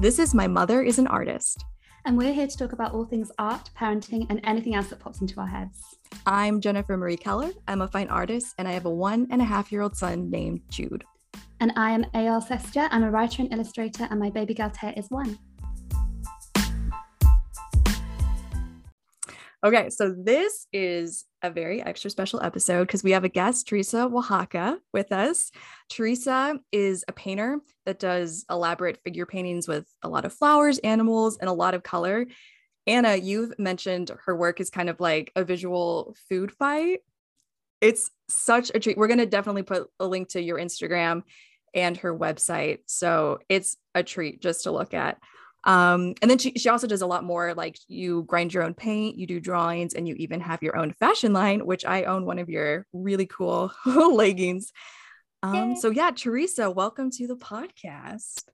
This is My Mother is an Artist. And we're here to talk about all things art, parenting, and anything else that pops into our heads. I'm Jennifer Marie Keller. I'm a fine artist, and I have a one and a half year old son named Jude. And I am Ayal Sestia. I'm a writer and illustrator, and my baby girl Taya is one. Okay, so this is a very extra special episode because we have a guest, Teresa Oaxaca, with us. Teresa is a painter that does elaborate figure paintings with a lot of flowers, animals, and a lot of color. Anna, you've mentioned her work is kind of like a visual food fight. It's such a treat. We're going to definitely put a link to your Instagram and her website. So it's a treat just to look at. Um, and then she, she also does a lot more like you grind your own paint, you do drawings, and you even have your own fashion line, which I own one of your really cool leggings. Um, so yeah, Teresa, welcome to the podcast.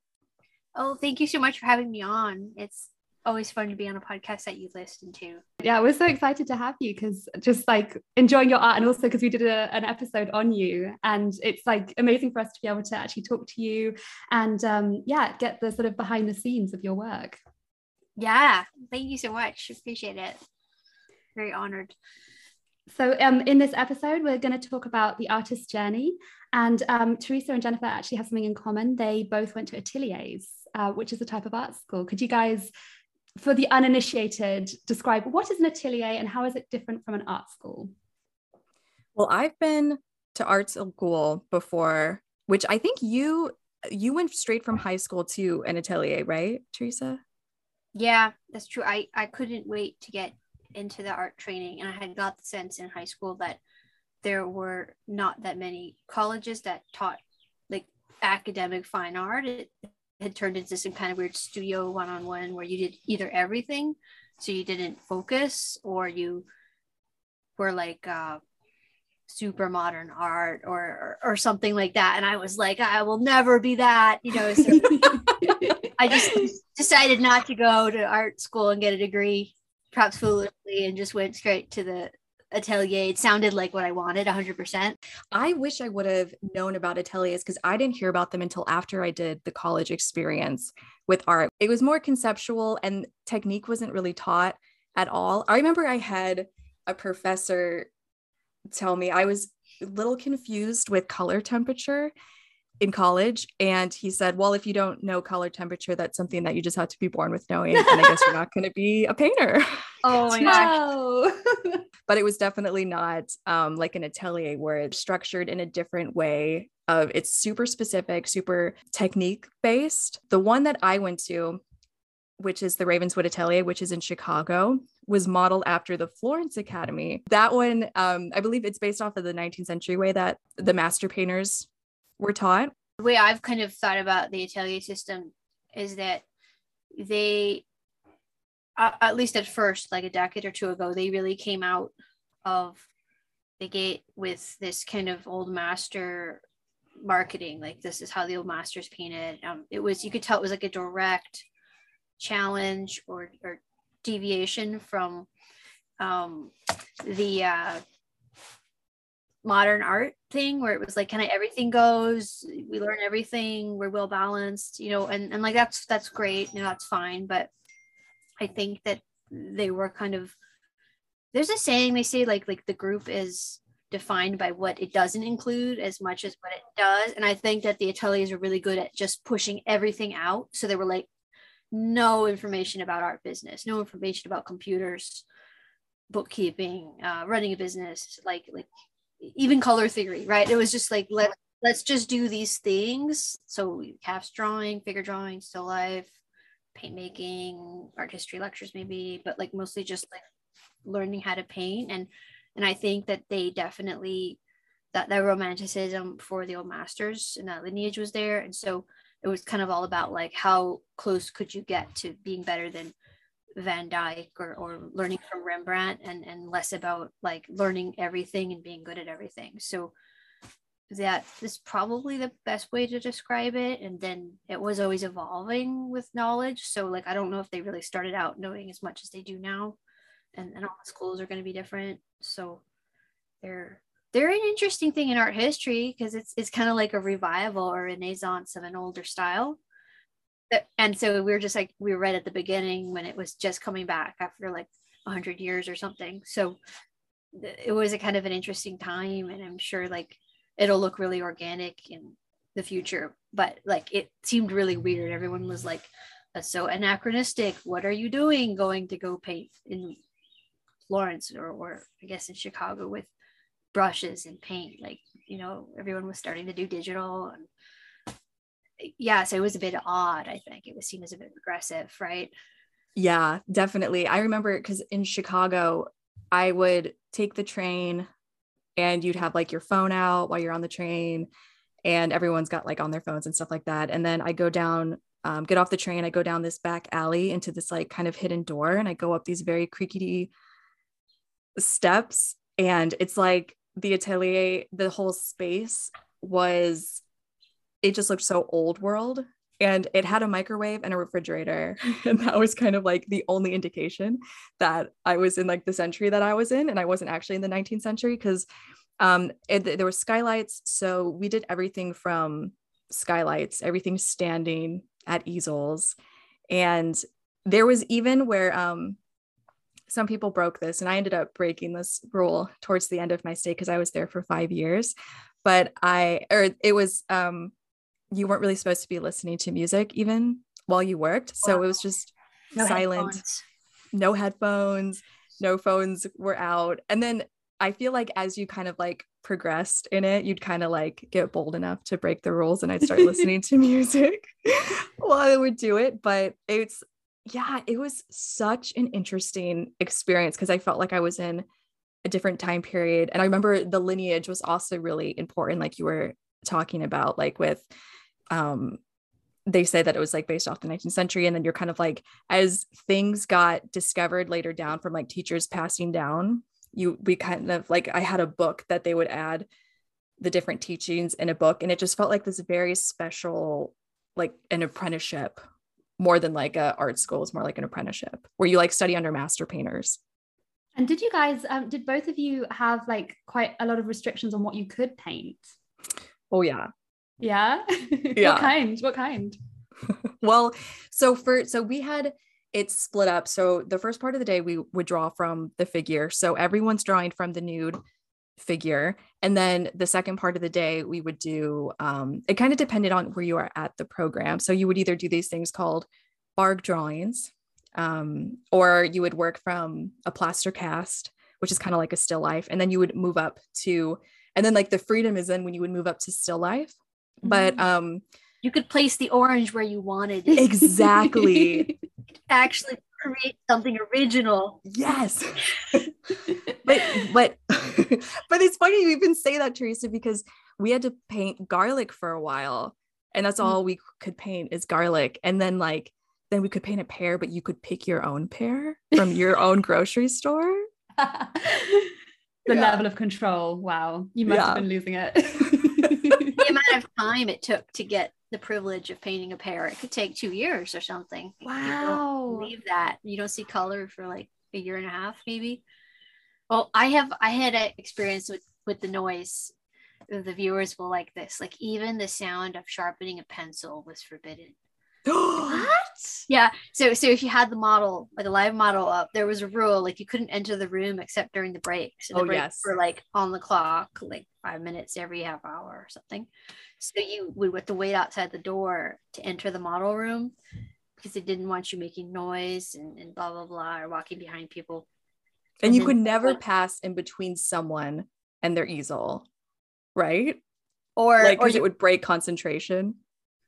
Oh, thank you so much for having me on. It's always fun to be on a podcast that you listen to. Yeah, we're so excited to have you because just like enjoying your art and also because we did a, an episode on you and it's like amazing for us to be able to actually talk to you and um, yeah, get the sort of behind the scenes of your work. Yeah, thank you so much. Appreciate it. Very honored. So, um, in this episode, we're going to talk about the artist's journey. And um, Teresa and Jennifer actually have something in common. They both went to ateliers, uh, which is a type of art school. Could you guys for the uninitiated, describe what is an atelier and how is it different from an art school? Well, I've been to art school before, which I think you you went straight from high school to an atelier, right, Teresa? Yeah, that's true. I I couldn't wait to get into the art training, and I had got the sense in high school that there were not that many colleges that taught like academic fine art. It, had turned into some kind of weird studio one-on-one where you did either everything so you didn't focus or you were like uh, super modern art or, or, or something like that. And i was like i will never be that you know so i just decided not to go to art school and get a degree perhaps foolishly and just went straight to the atelier. It sounded like what I wanted 100%. I wish I would have known about ateliers because I didn't hear about them until after I did the college experience with art. It was more conceptual and technique wasn't really taught at all. I remember I had a professor tell me I was a little confused with color temperature in college and he said well if you don't know color temperature that's something that you just have to be born with knowing and i guess you're not going to be a painter. Oh my gosh. But it was definitely not um, like an atelier where it's structured in a different way of it's super specific super technique based. The one that i went to which is the ravenswood atelier which is in chicago was modeled after the florence academy. That one um, i believe it's based off of the 19th century way that the master painters were taught? The way I've kind of thought about the atelier system is that they, at least at first, like a decade or two ago, they really came out of the gate with this kind of old master marketing. Like this is how the old masters painted. Um, it was you could tell it was like a direct challenge or or deviation from um, the uh, modern art thing where it was like kind of everything goes we learn everything we're well balanced you know and, and like that's that's great you know that's fine but i think that they were kind of there's a saying they say like like the group is defined by what it doesn't include as much as what it does and i think that the ateliers are really good at just pushing everything out so they were like no information about art business no information about computers bookkeeping uh, running a business like like even color theory, right? It was just like let let's just do these things. So cast drawing, figure drawing, still life, paint making, art history lectures maybe, but like mostly just like learning how to paint and and I think that they definitely that that romanticism for the old masters and that lineage was there and so it was kind of all about like how close could you get to being better than Van Dyck or, or learning from Rembrandt and, and less about like learning everything and being good at everything. So that is probably the best way to describe it. And then it was always evolving with knowledge. So like I don't know if they really started out knowing as much as they do now. And, and all the schools are going to be different. So they're they're an interesting thing in art history because it's it's kind of like a revival or renaissance of an older style and so we were just like we were right at the beginning when it was just coming back after like 100 years or something. So it was a kind of an interesting time and i'm sure like it'll look really organic in the future but like it seemed really weird. Everyone was like that's so anachronistic. What are you doing going to go paint in florence or, or i guess in chicago with brushes and paint? Like you know everyone was starting to do digital and yeah, so it was a bit odd, I think. It was seen as a bit regressive, right? Yeah, definitely. I remember because in Chicago, I would take the train and you'd have like your phone out while you're on the train and everyone's got like on their phones and stuff like that. And then I go down, um, get off the train, I go down this back alley into this like kind of hidden door and I go up these very creaky steps. And it's like the atelier, the whole space was it just looked so old world. And it had a microwave and a refrigerator. And that was kind of like the only indication that i was in like the century that i was in. And i wasn't actually in the 19th century because um it, there were skylights. So we did everything from skylights everything standing at easels. And there was even where um some people broke this and i ended up breaking this rule towards the end of my stay because i was there for five years. But i or it was um you weren't really supposed to be listening to music even while you worked. So wow. it was just no silent, headphones. no headphones, no phones were out. And then I feel like as you kind of like progressed in it, you'd kind of like get bold enough to break the rules and I'd start listening to music while I would do it. But it's, yeah, it was such an interesting experience because I felt like I was in a different time period. And I remember the lineage was also really important, like you were talking about, like with um they say that it was like based off the 19th century and then you're kind of like as things got discovered later down from like teachers passing down you we kind of like i had a book that they would add the different teachings in a book and it just felt like this very special like an apprenticeship more than like a art school. Is more like an apprenticeship where you like study under master painters. And did you guys um, did both of you have like quite a lot of restrictions on what you could paint? Oh yeah yeah. yeah. what kind? What kind? well, so for so we had it split up. So the first part of the day we would draw from the figure. So everyone's drawing from the nude figure. And then the second part of the day we would do um, it kind of depended on where you are at the program. So you would either do these things called Bargue drawings, um, or you would work from a plaster cast, which is kind of like a still life. And then you would move up to, and then like the freedom is then when you would move up to still life but mm. um you could place the orange where you wanted it. exactly actually create something original yes but but but it's funny you even say that teresa because we had to paint garlic for a while and that's mm. all we could paint is garlic and then like then we could paint a pear but you could pick your own pear from your own grocery store the yeah. level of control wow you must yeah. have been losing it the amount of time it took to get the privilege of painting a pear. It could take two years or something. Wow. Leave that. You don't see color for like a year and a half, maybe. Well, I have I had an experience with with the noise. The viewers will like this. Like even the sound of sharpening a pencil was forbidden. what? Yeah. So so if you had the model, like a live model up, there was a rule like you couldn't enter the room except during the breaks. And the oh breaks yes. Were like on the clock, like five minutes every half hour or something. So you would have to wait outside the door to enter the model room because they didn't want you making noise and, and blah blah blah or walking behind people. And, and you could never went, pass in between someone and their easel, right? Or like or you, it would break concentration.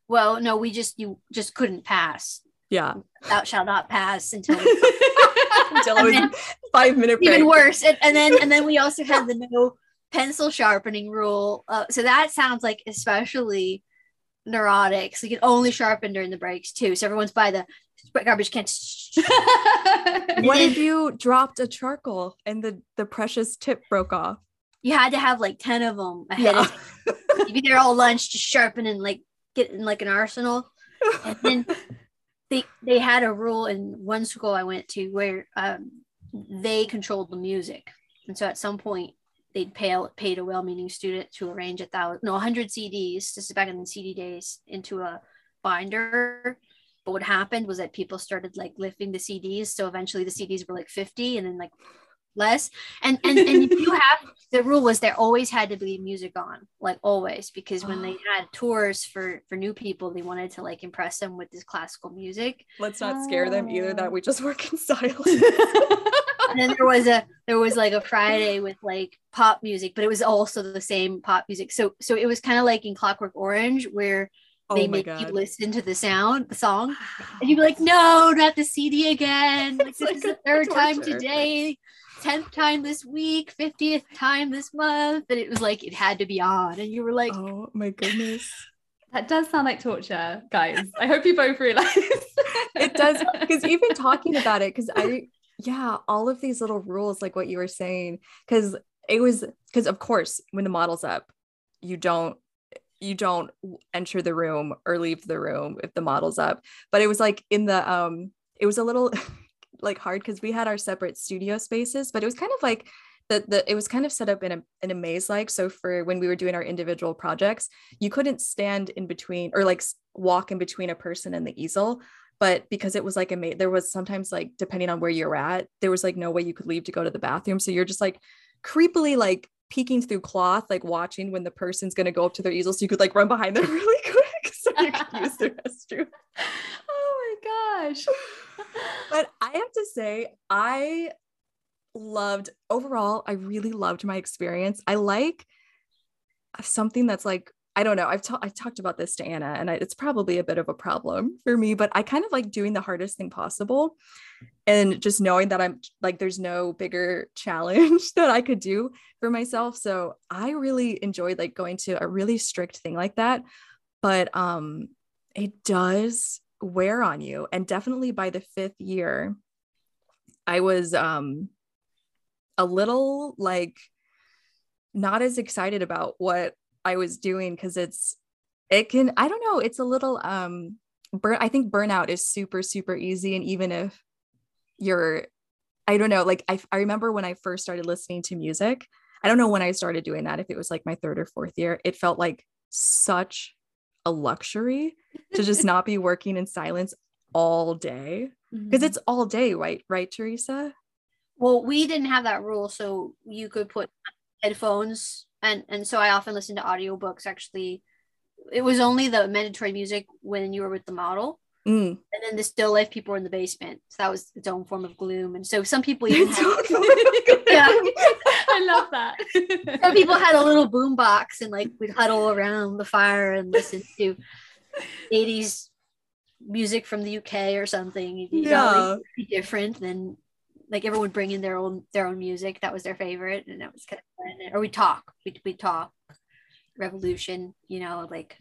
Well, no, we just you just couldn't pass. Yeah. Thou shalt not pass until until then, five minute break. Even worse. And, and then and then we also had the no pencil sharpening rule. Uh, so that sounds like especially neurotic. So you can only sharpen during the breaks too. So everyone's by the garbage can. what if you dropped a charcoal and the the precious tip broke off? You had to have like ten of them ahead yeah. of time. You'd be there all lunch just sharpening like getting like an arsenal. And then they they had a rule in one school I went to where um, they controlled the music, and so at some point they'd pay paid a well-meaning student to arrange a thousand no 100 CDs. This is back in the CD days into a binder, but what happened was that people started like lifting the cds so eventually the cds were like 50 and then like less. And and, and you have the rule was there always had to be music on like always because when they had tours for for new people they wanted to like impress them with this classical music. Let's not scare them either that we just work in silence and then there was a there was like a friday with like pop music but it was also the same pop music. So so it was kind of like in clockwork orange where oh they oh my make you listen to the sound the song and you'd be like no not the cd again. Like, It's this like is the third time today 10th time this week 50th time this month and it was like it had to be on and you were like oh my goodness That does sound like torture, guys. I hope you both realize. it does because even talking about it because i yeah all of these little rules like what you were saying because it was because of course when the model's up you don't you don't enter the room or leave the room if the model's up but it was like in the um it was a little like hard because we had our separate studio spaces but it was kind of like the, the it was kind of set up in a in a maze like so for when we were doing our individual projects you couldn't stand in between or like walk in between a person and the easel but because it was like a maze there was sometimes like depending on where you're at there was like no way you could leave to go to the bathroom so you're just like creepily like peeking through cloth like watching when the person's going to go up to their easel so you could like run behind them really quick so you could use the restroom oh my gosh. I have to say, I loved overall, I really loved my experience. I like something that's like, I don't know. I've, ta- I've talked about this to Anna, and I, it's probably a bit of a problem for me, but I kind of like doing the hardest thing possible and just knowing that I'm like, there's no bigger challenge that I could do for myself. So I really enjoyed like going to a really strict thing like that. But um, it does wear on you. And definitely by the fifth year, I was um a little like not as excited about what I was doing because it's it can I don't know it's a little um burn I think burnout is super super easy. And even if you're I don't know like I I remember when I first started listening to music I don't know when I started doing that if it was like my third or fourth year it felt like such a luxury to just not be working in silence all day? Because it's all day right right Teresa? Well we didn't have that rule so you could put headphones and and so i often listen to audiobooks actually. It was only the mandatory music when you were with the model. Mm. and then the still life people were in the basement. So that was its own form of gloom. And so some people even had, yeah, I love that. some people had a little boom box and like we'd huddle around the fire and listen to 80s music from the uk or something you yeah. it'd be different than like everyone would bring in their own their own music. That was their favorite and that was kind of fun. or we talk. We we talk. Revolution you know like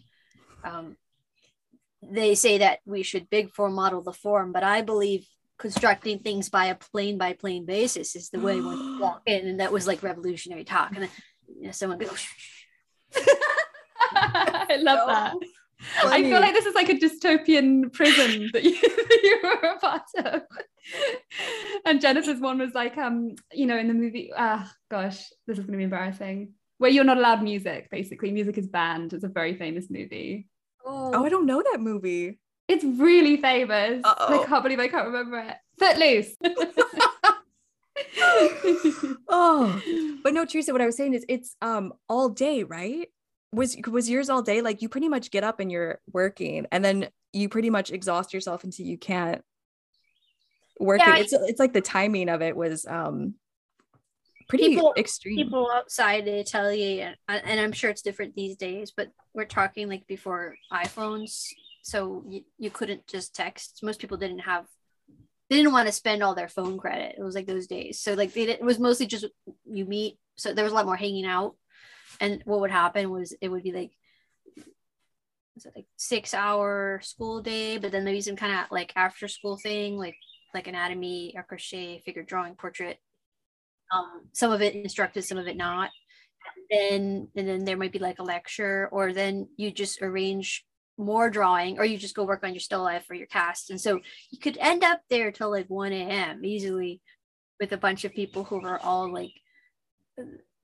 um they say that we should big form model the form but i believe constructing things by a plane by plane basis is the way we walk in and that was like revolutionary talk. And then you know, someone goes I love that. I feel like this is like a dystopian prison that you, that you were a part of. and Jennifer's one was like, um, you know, in the movie, ah, gosh, this is gonna be embarrassing. Where you're not allowed music, basically. Music is banned. It's a very famous movie. oh I don't know that movie It's really famous. Uh-oh. I can't believe I can't remember it. Footloose. oh but no Teresa what I was saying is it's um all day right was was yours all day? Like you pretty much get up and you're working and then you pretty much exhaust yourself until you can't work Yeah, it. it's it's like the timing of it was um pretty People- extreme. people outside they tell you and, i'm sure it's different these days but we're talking like before iphones so you, you couldn't just text. Most people didn't have they didn't want to spend all their phone credit. It was like those days. So like they, didn't- it was mostly just you meet so there was a lot more hanging out and what would happen was it would be like was it like six hour school day but then there'd be some kind of like after school thing like like anatomy or croquis figure drawing portrait um, some of it instructed, some of it not. And then and then there might be like a lecture, or then you just arrange more drawing, or you just go work on your still life or your cast. And so you could end up there till like 1 a.m. easily with a bunch of people who were all like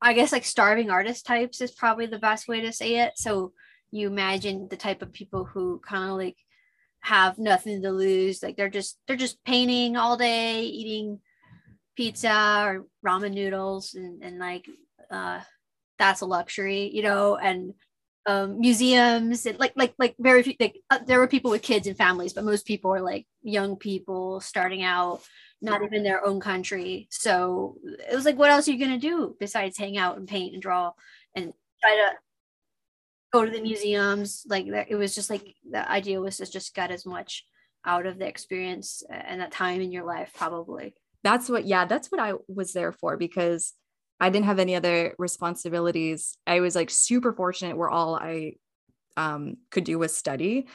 I guess like starving artist types is probably the best way to say it. So you imagine the type of people who kind of like have nothing to lose. Like they're just they're just painting all day, eating pizza or ramen noodles, and and like uh, that's a luxury, you know. And um, museums and like like like very few like uh, there were people with kids and families but most people are like young people starting out not even their own country so it was like what else are you going to do besides hang out and paint and draw and try to go to the museums like it was just like the idea was to just get as much out of the experience and that time in your life probably that's what yeah that's what i was there for because I didn't have any other responsibilities. I was like super fortunate where all I um, could do was study.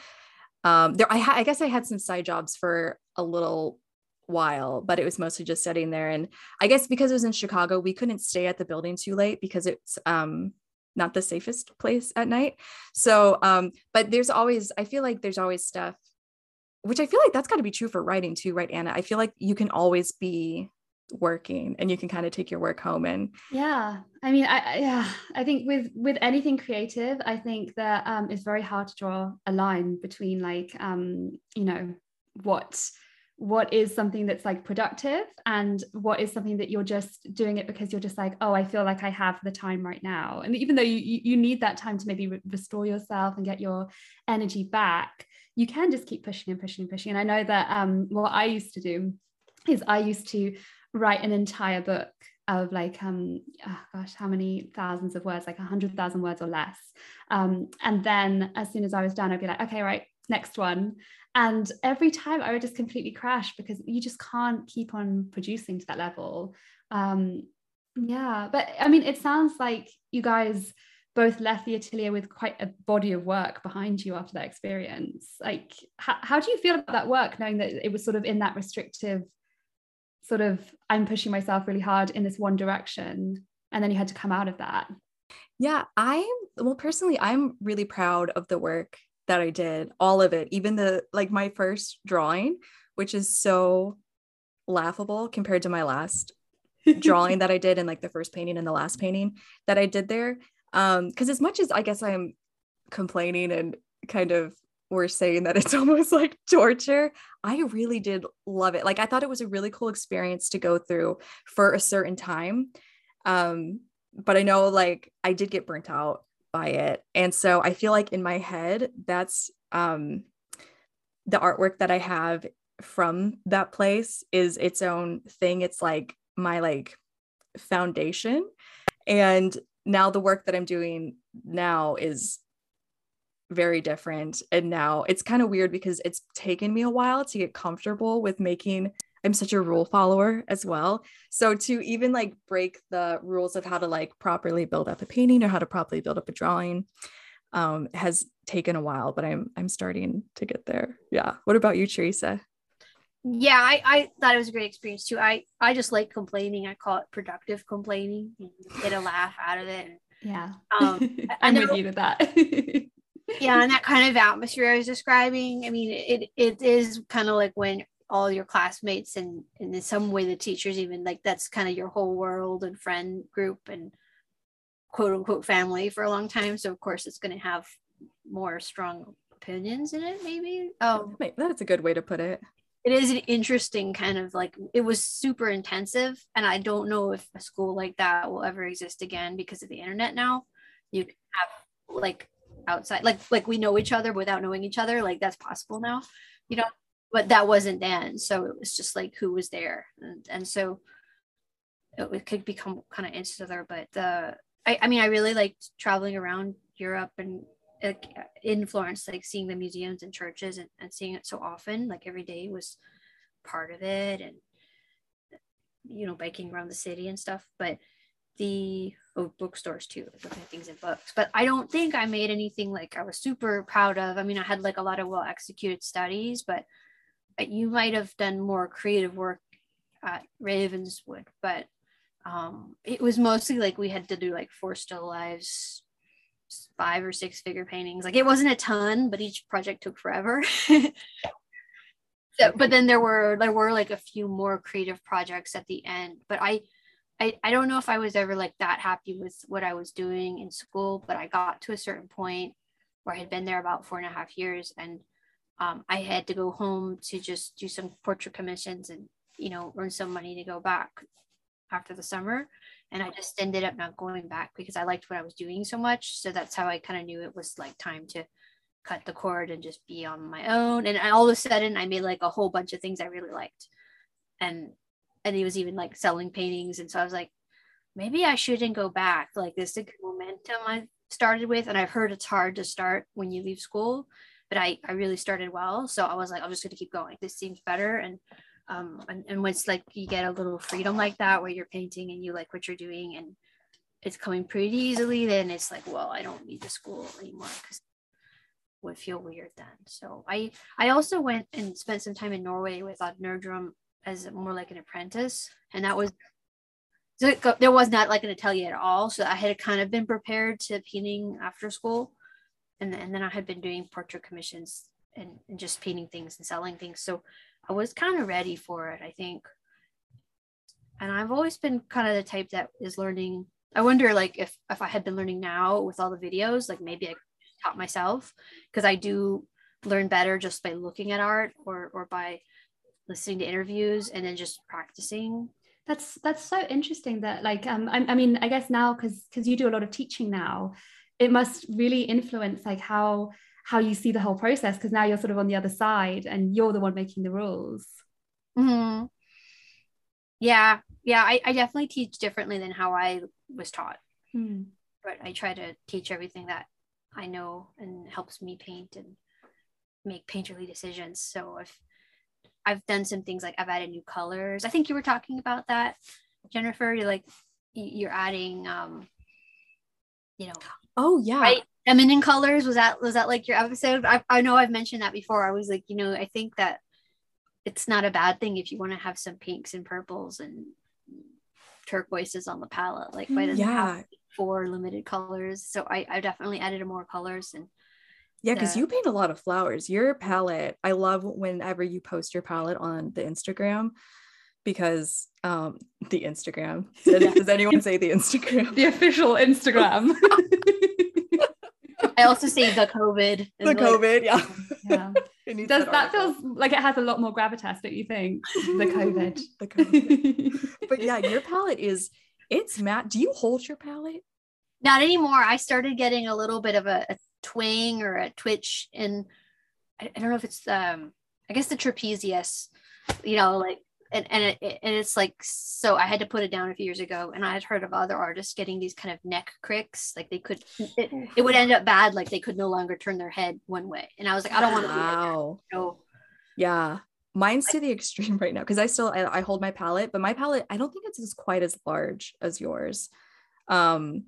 Um, there, I, ha- I guess I had some side jobs for a little while, but it was mostly just studying there. And I guess because it was in Chicago, we couldn't stay at the building too late because it's um, not the safest place at night. So, um, but there's always, I feel like there's always stuff, which I feel like that's got to be true for writing too, right, Anna? I feel like you can always be working and you can kind of take your work home and yeah i mean i yeah i think with with anything creative i think that um it's very hard to draw a line between like um you know what what is something that's like productive and what is something that you're just doing it because you're just like oh i feel like i have the time right now. And even though you you need that time to maybe restore yourself and get your energy back you can just keep pushing and pushing and pushing. And i know that um what i used to do is i used to write an entire book of like um oh gosh how many thousands of words like a hundred thousand words or less. Um and then as soon as I was done I'd be like okay right next one and every time I would just completely crash because you just can't keep on producing to that level. Um yeah but I mean it sounds like you guys both left the atelier with quite a body of work behind you after that experience. Like how, how do you feel about that work knowing that it was sort of in that restrictive sort of I'm pushing myself really hard in this one direction and then you had to come out of that? Yeah i'm well personally i'm really proud of the work that i did all of it even the like my first drawing which is so laughable compared to my last drawing that i did in like the first painting and the last painting that i did there um because as much as i guess i'm complaining and kind of were saying that it's almost like torture. I really did love it. Like I thought it was a really cool experience to go through for a certain time. Um, but I know like I did get burnt out by it. And so I feel like in my head, that's um the artwork that I have from that place is its own thing. It's like my like foundation. And now the work that I'm doing now is very different. And now it's kind of weird because it's taken me a while to get comfortable with making I'm such a rule follower as well. So to even like break the rules of how to like properly build up a painting or how to properly build up a drawing um, has taken a while, but I'm I'm starting to get there. Yeah. What about you, Teresa? Yeah, I, I thought it was a great experience too. I I just like complaining. I call it productive complaining. get a laugh out of it. Yeah. Um, I'm with you with that. yeah and that kind of atmosphere i was describing i mean it it is kind of like when all your classmates and, and in some way the teachers even like that's kind of your whole world and friend group and quote unquote family for a long time. So of course it's going to have more strong opinions in it maybe. Um, oh that's a good way to put it. it is an interesting kind of like it was super intensive and i don't know if a school like that will ever exist again because of the internet now. You can have like outside like like we know each other without knowing each other like that's possible now. You know but that wasn't then so it was just like who was there and, and so it, it could become kind of insular but the I, I mean i really liked traveling around europe and like in florence like seeing the museums and churches and, and seeing it so often like every day was part of it and you know biking around the city and stuff but the oh, bookstores too, looking at things in books. But I don't think I made anything like I was super proud of. I mean, I had like a lot of well executed studies, but you might have done more creative work at Ravenswood. But um, it was mostly like we had to do like four still lives, five or six figure paintings. Like it wasn't a ton, but each project took forever. so, but then there were there were like a few more creative projects at the end. But I I, I don't know if I was ever like that happy with what I was doing in school, but I got to a certain point where I had been there about four and a half years and um, I had to go home to just do some portrait commissions and you know earn some money to go back after the summer. And I just ended up not going back because I liked what I was doing so much. So that's how I kind of knew it was like time to cut the cord and just be on my own. And all of a sudden, I made like a whole bunch of things I really liked, and and he was even like selling paintings. And so I was like, maybe I shouldn't go back. Like this is momentum I started with, and I've heard it's hard to start when you leave school, but I I really started well. So I was like, I'm just gonna keep going. This seems better, and um and, and once like you get a little freedom like that where you're painting and you like what you're doing and it's coming pretty easily then it's like well i don't need the school anymore because would feel weird then. So I I also went and spent some time in Norway with Odd Nerdrum as more like an apprentice, and that was there was not like an atelier at all. So I had kind of been prepared to painting after school, and then, and then I had been doing portrait commissions and, and just painting things and selling things. So I was kind of ready for it, I think. And I've always been kind of the type that is learning. I wonder, like, if if I had been learning now with all the videos, like maybe I taught myself because I do learn better just by looking at art or or by listening to interviews and then just practicing that's that's so interesting that like um I, I mean i guess now because because you do a lot of teaching now it must really influence like how how you see the whole process because now you're sort of on the other side and you're the one making the rules mm-hmm. yeah yeah I, I definitely teach differently than how i was taught hmm. but i try to teach everything that I know and helps me paint and make painterly decisions. So if I've done some things like I've added new colors. I think you were talking about that, Jennifer. You're like you're adding um you know oh yeah right feminine colors was that was that like your episode I, I know i've mentioned that before i was like you know i think that it's not a bad thing if you want to have some pinks and purples and turquoises on the palette like why does yeah. have four limited colors. So I, I definitely added more colors and yeah, because you paint a lot of flowers. Your palette, I love whenever you post your palette on the Instagram because um the Instagram. Does anyone say the Instagram? The official Instagram. I also say the COVID. The COVID, yeah. Yeah. Does that, that feels like it has a lot more gravitas, don't you think? The COVID. the COVID. but yeah, your palette is it's matte. Do you hold your palette? Not anymore. I started getting a little bit of a, a twang or a twitch and I, I, don't know if it's um I guess the trapezius, you know, like and and, it, and it's like so I had to put it down a few years ago and I had heard of other artists getting these kind of neck cricks like they could it, it would end up bad like they could no longer turn their head one way and I was like I don't want to wow. so yeah mine's to the extreme right now because I still I, I, hold my palette, but my palette I don't think it's as quite as large as yours. Um,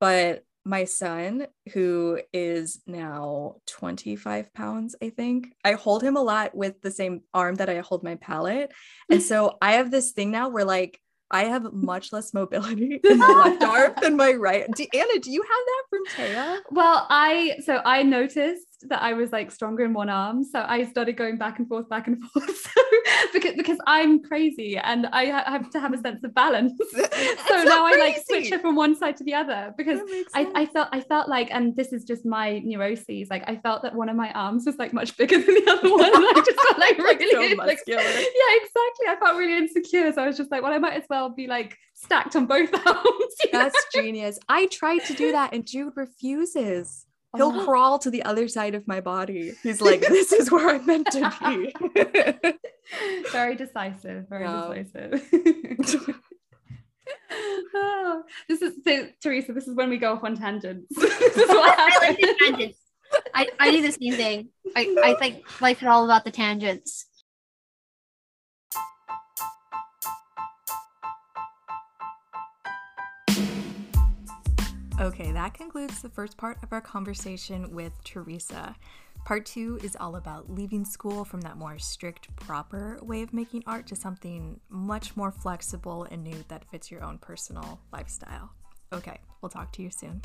but my son, who is now 25 pounds, I think, I hold him a lot with the same arm that I hold my palette. And so I have this thing now where like I have much less mobility in my left arm than my right. Do, Anna, do you have that from Taya? Well, I so I noticed that I was like stronger in one arm. So I started going back and forth, back and forth. so, because because I'm crazy and I have to have a sense of balance. so now I like switch it from one side to the other because I, I felt I felt like, and this is just my neuroses, like I felt that one of my arms was like much bigger than the other one. And I just felt like really like, yeah, exactly. I felt really insecure. So I was just like, well, I might as well be like stacked on both arms. That's genius. I tried to do that and Jude refuses. He'll oh. crawl to the other side of my body. He's like, this is where I'm meant to be. very decisive, very yeah. decisive. oh, this is so Teresa, this is when we go off on tangents. I like the tangents. I, I do the same thing. I, I think life is all about the tangents. Okay, that concludes the first part of our conversation with Teresa. Part two is all about leaving school from that more strict, proper way of making art to something much more flexible and new that fits your own personal lifestyle. Okay, we'll talk to you soon.